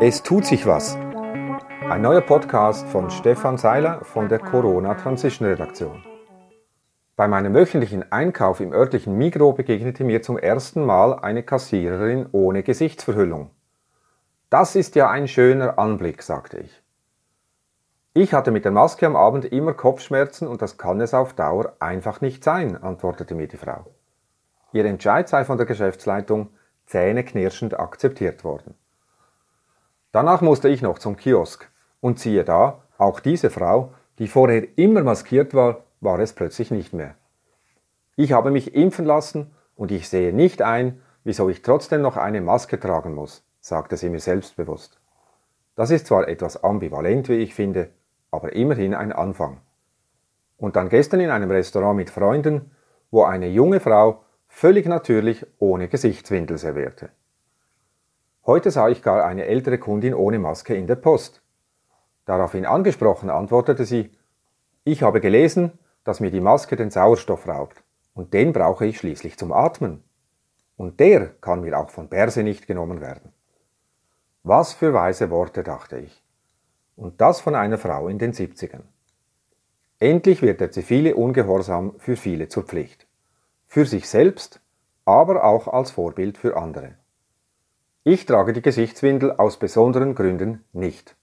Es tut sich was. Ein neuer Podcast von Stefan Seiler von der Corona Transition Redaktion. Bei meinem wöchentlichen Einkauf im örtlichen Migro begegnete mir zum ersten Mal eine Kassiererin ohne Gesichtsverhüllung. Das ist ja ein schöner Anblick, sagte ich. Ich hatte mit der Maske am Abend immer Kopfschmerzen und das kann es auf Dauer einfach nicht sein, antwortete mir die Frau. Ihr Entscheid sei von der Geschäftsleitung zähneknirschend akzeptiert worden. Danach musste ich noch zum Kiosk und siehe da, auch diese Frau, die vorher immer maskiert war, war es plötzlich nicht mehr. Ich habe mich impfen lassen und ich sehe nicht ein, wieso ich trotzdem noch eine Maske tragen muss, sagte sie mir selbstbewusst. Das ist zwar etwas ambivalent, wie ich finde, aber immerhin ein Anfang. Und dann gestern in einem Restaurant mit Freunden, wo eine junge Frau völlig natürlich ohne Gesichtswindel servierte. Heute sah ich gar eine ältere Kundin ohne Maske in der Post. Daraufhin angesprochen antwortete sie, ich habe gelesen, dass mir die Maske den Sauerstoff raubt, und den brauche ich schließlich zum Atmen. Und der kann mir auch von Berse nicht genommen werden. Was für weise Worte, dachte ich. Und das von einer Frau in den 70ern. Endlich wird der zivile Ungehorsam für viele zur Pflicht für sich selbst, aber auch als Vorbild für andere. Ich trage die Gesichtswindel aus besonderen Gründen nicht.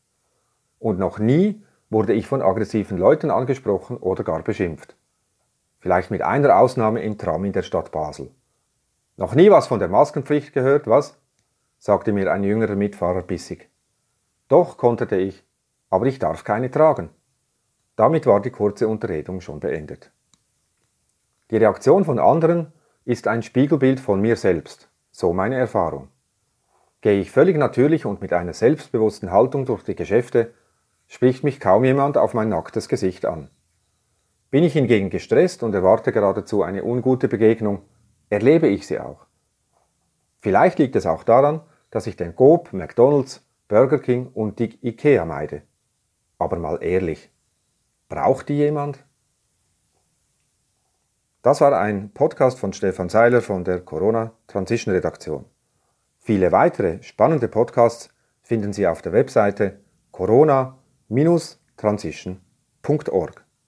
Und noch nie wurde ich von aggressiven Leuten angesprochen oder gar beschimpft. Vielleicht mit einer Ausnahme im Tram in der Stadt Basel. Noch nie was von der Maskenpflicht gehört, was? sagte mir ein jüngerer Mitfahrer bissig. Doch, konterte ich, aber ich darf keine tragen. Damit war die kurze Unterredung schon beendet. Die Reaktion von anderen ist ein Spiegelbild von mir selbst, so meine Erfahrung. Gehe ich völlig natürlich und mit einer selbstbewussten Haltung durch die Geschäfte, spricht mich kaum jemand auf mein nacktes Gesicht an. Bin ich hingegen gestresst und erwarte geradezu eine ungute Begegnung, erlebe ich sie auch. Vielleicht liegt es auch daran, dass ich den Coop, McDonald's, Burger King und die Ikea meide. Aber mal ehrlich, braucht die jemand? Das war ein Podcast von Stefan Seiler von der Corona Transition Redaktion. Viele weitere spannende Podcasts finden Sie auf der Webseite corona-transition.org.